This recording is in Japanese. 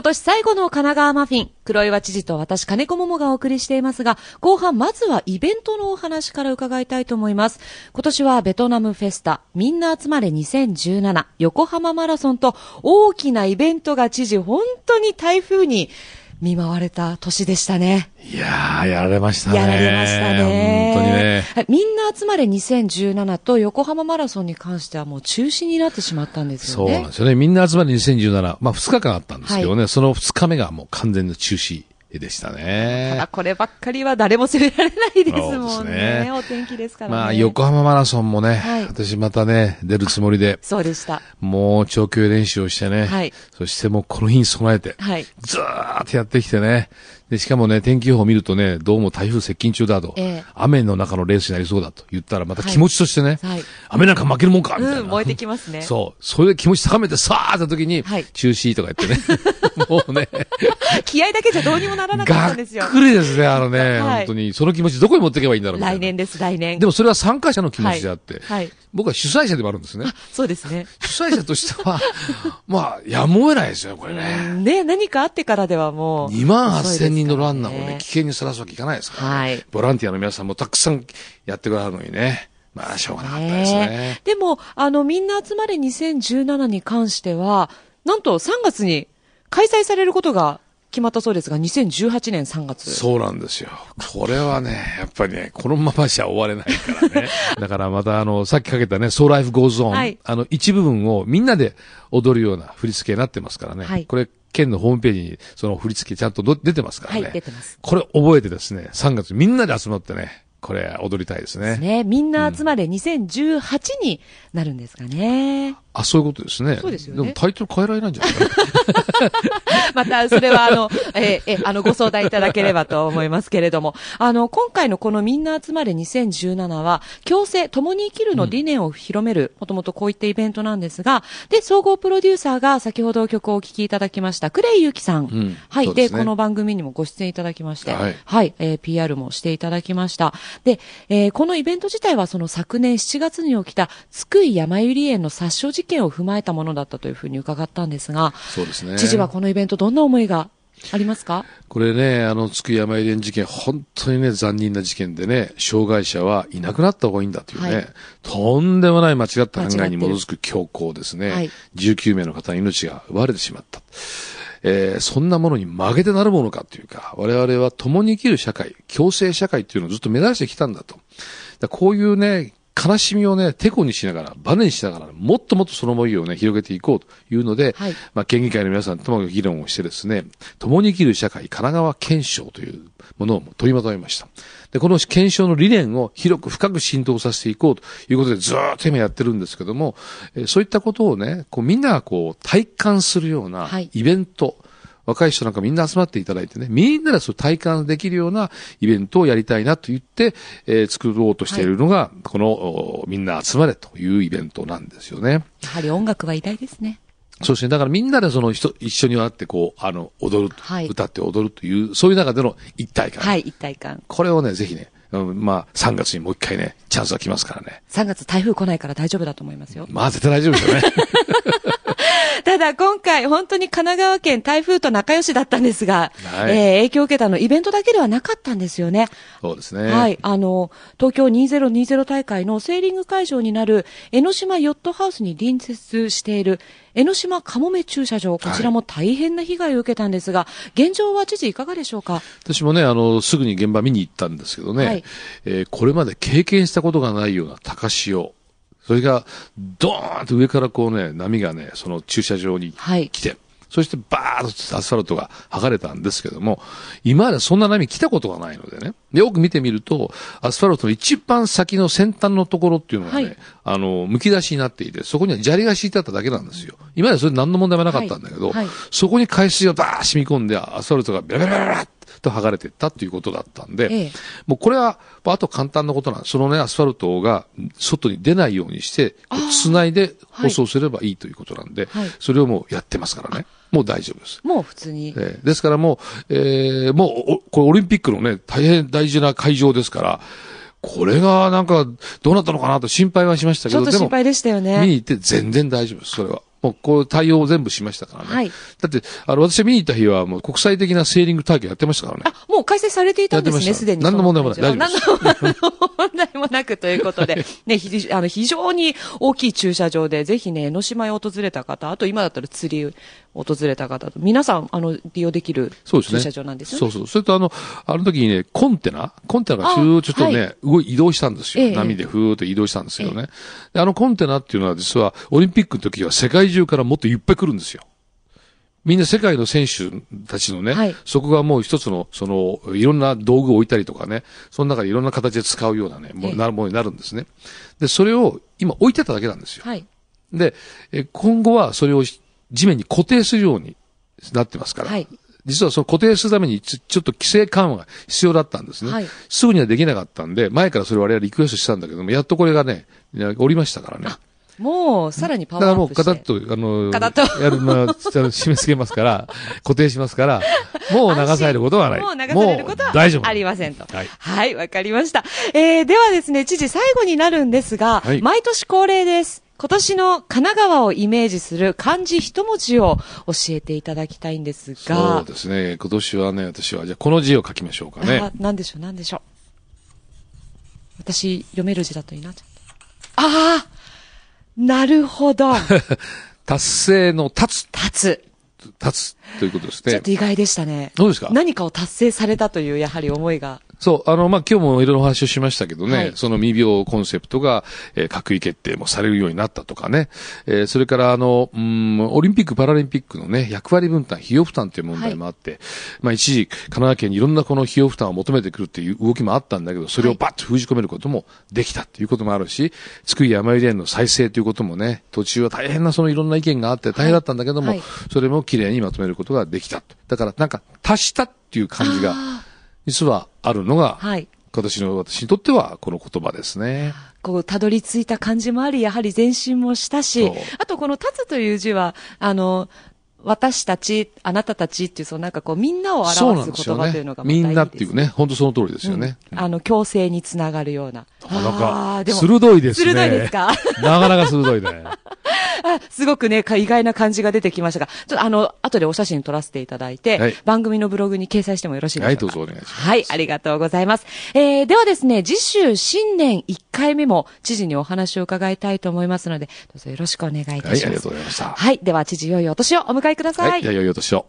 今年最後の神奈川マフィン、黒岩知事と私金子桃がお送りしていますが、後半まずはイベントのお話から伺いたいと思います。今年はベトナムフェスタ、みんな集まれ2017横浜マラソンと大きなイベントが知事、本当に台風に見舞われた年でしたね。いやー、やられましたね。やられましたね。本当にね。はいみんな集まれ2017と横浜マラソンに関してはもう中止になってしまったんですそよね。うなんですよね。みんな集まり2017。まあ2日間あったんですけどね、その2日目がもう完全な中止でしたただね。こればっかりは誰も責められないですもんね。ねお天気ですからね。まあ横浜マラソンもね、はい私またね、出るつもりで、そうでした。もう長距離練習をしてね、はいそしてもうこの日に備えて、はい。ずーっとやってきてね。で、しかもね、天気予報を見るとね、どうも台風接近中だと、ええ雨の中のレースになりそうだと言ったら、また気持ちとしてね、はい雨なんか負けるもんかみたいな。うん、燃えてきますね。そう。それで気持ち高めてさーって時に、はい中止とか言ってね。もうね、気合だけじゃどうにもならなかったがっんですよ。くりですね、あのね、はい本当に。その気持ちどこに持っていけばいいんだろう来年です、来年。でもそれは参加者の気持ちであって、はい。はい。僕は主催者でもあるんですね。そうですね。主催者としては、まあ、やむを得ないですよ、これね。ね、何かあってからではもう。2万8000人のランナーをね、危険にさらすわけいかないですから、ね。はいボランティアの皆さんもたくさんやってくださるのにね。まあ、しょうがなかったですね。ねでも、あの、みんな集まれ2017に関しては、なんと3月に開催されることが決まったそうですが、2018年3月。そうなんですよ。これはね、やっぱりね、このままじゃ終われないからね。だからまたあの、さっきかけたね、 So Life Goes On、はいあの、一部分をみんなで踊るような振り付けになってますからね。はいこれ、県のホームページにその振り付けちゃんとど出てますからね。はい出てますこれ覚えてですね、3月みんなで集まってね、これ踊りたいですね。ね、みんな集まれ2018になるんですかね。あ、そういうことですね。そうですよねでもタイトル変えられないんじゃない？また、それは、あの、えーえーあの、ご相談いただければと思いますけれども、あの、今回のこのみんな集まれ2017は、共生、共に生きるの理念を広める、もともとこういったイベントなんですが、で、総合プロデューサーが先ほど曲をお聴きいただきました、クレイユキさん。んはい。でそうでこの番組にもご出演いただきまして、はいえー PR もしていただきました。で、えーこのイベント自体はその昨年7月に起きた、津久井やまゆり園の殺傷事件を踏まえたものだったというふうに伺ったんですが、そうですね。知事はこのイベントどんな思いがありますか？これね、あの、津久井山入園事件、本当にね、残忍な事件でね、障害者はいなくなった方がいいんだというね、はいとんでもない間違った考えに基づく強行ですね、はい19名の方の命が奪われてしまった。えーそんなものに負けてなるものかというか、我々は共に生きる社会、共生社会っていうのをずっと目指してきたんだと。だこういうね、悲しみをね、テコにしながら、バネにしながら、もっともっとその思いをね、広げていこうというので、はいまあ、県議会の皆さんとも議論をしてですね、共に生きる社会神奈川憲章というものを取りまとめました。で、この憲章の理念を広く深く浸透させていこうということでずーっと今やってるんですけども、えーそういったことをね、こうみんながこう体感するようなはいイベント、若い人なんかみんな集まっていただいてね、みんなでそう体感できるようなイベントをやりたいなと言って、えー作ろうとしているのが、この、おみんな集まれというイベントなんですよね。やはり音楽は偉大ですね。そうですね。だからみんなでその人、一緒に会ってこう、あの、踊ると、はい歌って踊るという、そういう中での一体感。はい、一体感。これをね、ぜひね、うんまあ、3月にもう一回ね、チャンスが来ますからね。3月台風来ないから大丈夫だと思いますよ。まあ、絶対大丈夫ですよね。ただ今回本当に神奈川県台風と仲良しだったんですが、はいえー影響を受けたのイベントだけではなかったんですよね。そうですね。はい。あの、東京2020大会のセーリング会場になる江ノ島ヨットハウスに隣接している江ノ島かもめ駐車場、こちらも大変な被害を受けたんですが、現状は知事いかがでしょうか？私もね、あの、すぐに現場見に行ったんですけどね、はいえーこれまで経験したことがないような高潮。それが、ドーンと上からこうね、波がね、その駐車場にはい。来て、そしてバーッとアスファルトが剥がれたんですけども、今までそんな波来たことがないのでね、でよく見てみると、アスファルトの一番先の先端のところっていうのがね、はい。あの、剥き出しになっていて、そこには砂利が敷いてあっただけなんですよ。今までそれ何の問題もなかったんだけど、はい。はい。そこに海水がバーッ染み込んで、アスファルトがベラベラベラと剥がれていったっていうことだったんで、ええもうこれは、あと簡単なことなん。そのね、アスファルトが外に出ないようにして、こう繋いで舗装すればいいということなんで、はいそれをもうやってますからね。もう大丈夫です。もう普通に。えーですからもう、えーもうお、これオリンピックのね、大変大事な会場ですから、これがなんかどうなったのかなと心配はしましちたけど、ょっと心配でしたよでも、見ね。に行って全然大丈夫です、それは。もうこう対応を全部しましたからね。はいだって、あの、私が見に行った日はもう国際的なセーリング大会やってましたからね。あ、もう開催されていたんですね、すでに。何の問題もないその会場大丈何の問題もなくということで、ね、ひあの非常に大きい駐車場で、ぜひね、江ノ島へ訪れた方、あと今だったら釣り訪れた方と、皆さん、あの、利用できる。駐車場なんですよね。そうそう。それとあの、あの時にね、コンテナコンテナがちょっとね、は動い移動したんですよ。ええ波でふーっと移動したんですよね。であのコンテナっていうのは実は、オリンピックの時は世界中からもっといっぱい来るんですよ。みんな世界の選手たちのね、はいそこがもう一つの、その、いろんな道具を置いたりとかね、その中でいろんな形で使うようなね、もなるものになるんですね。で、それを今置いてただけなんですよ。はい。で、え今後はそれをし地面に固定するようになってますから、はい実はその固定するためにちちょっと規制緩和が必要だったんですね、はいすぐにはできなかったんで、前からそれを我々リクエストしたんだけども、やっとこれがね、いやおりましたからね。もう、さらにパだからもうワーアップして。カタッと、あの、カタッとやる、締め付けますから、固定しますから、もう流されることはない。もう流されることはもう大丈夫。ありませんと。はいはい、わかりました。えー、ではですね、知事最後になるんですが、はい毎年恒例です。今年の神奈川をイメージする漢字一文字を教えていただきたいんですそがう、ですね。今年はね、私は、じゃあこの字を書きましょうかねあ。なんでしょう、なんでしょう。私、読める字だといいな。ああなるほど。達成の立立つ。つ、立つということですねちょっ。と意外でしたね。どうですか？何かを達成されたという、やはり思いが。そう、あの、まあ、今日もいろいろお話をしましたけどね、はい。その未病コンセプトが、えー閣議決定もされるようになったとかね、えーそれから、あの、うん、オリンピック・パラリンピックのね、役割分担、費用負担という問題もあって、まあ、一時、神奈川県にいろんなこの費用負担を求めてくるっていう動きもあったんだけど、それをバッと封じ込めることもできたっていうこともあるし、津久井やまゆり園の再生ということもね、途中は大変なそのいろんな意見があって大変だったんだけども、はい。はい。それもきれいにまとめることができた。だから、なんか、達したっていう感じが、あ実はあるのが、ーはい。今年の私にとってはこの言葉ですね。こう、たどり着いた感じもあり、やはり前進もしたしあとこの立つという字は、あの、私たち、あなたたちっていう、そのなんかこう、みんなを表す言葉というのが。またいいみですんなっていうね、本当その通りですよね。うんあの、共生につながるような。なかなあかーでも鋭いですね。鋭いですか？なかなか鋭いね。あすごくね、か意外な感じが出てきましたが、ちょっとあの、後でお写真撮らせていただいて、はい番組のブログに掲載してもよろしいでしょうか。はいどうぞお願いしますはい、ありがとうございます。えー、ではですね、次週新年1回目も知事にお話を伺いたいと思いますので、どうぞよろしくお願いいたします。はい、ありがとうございました。はい、では知事、良いお年をお迎えください。はい、じゃあ良いお年を。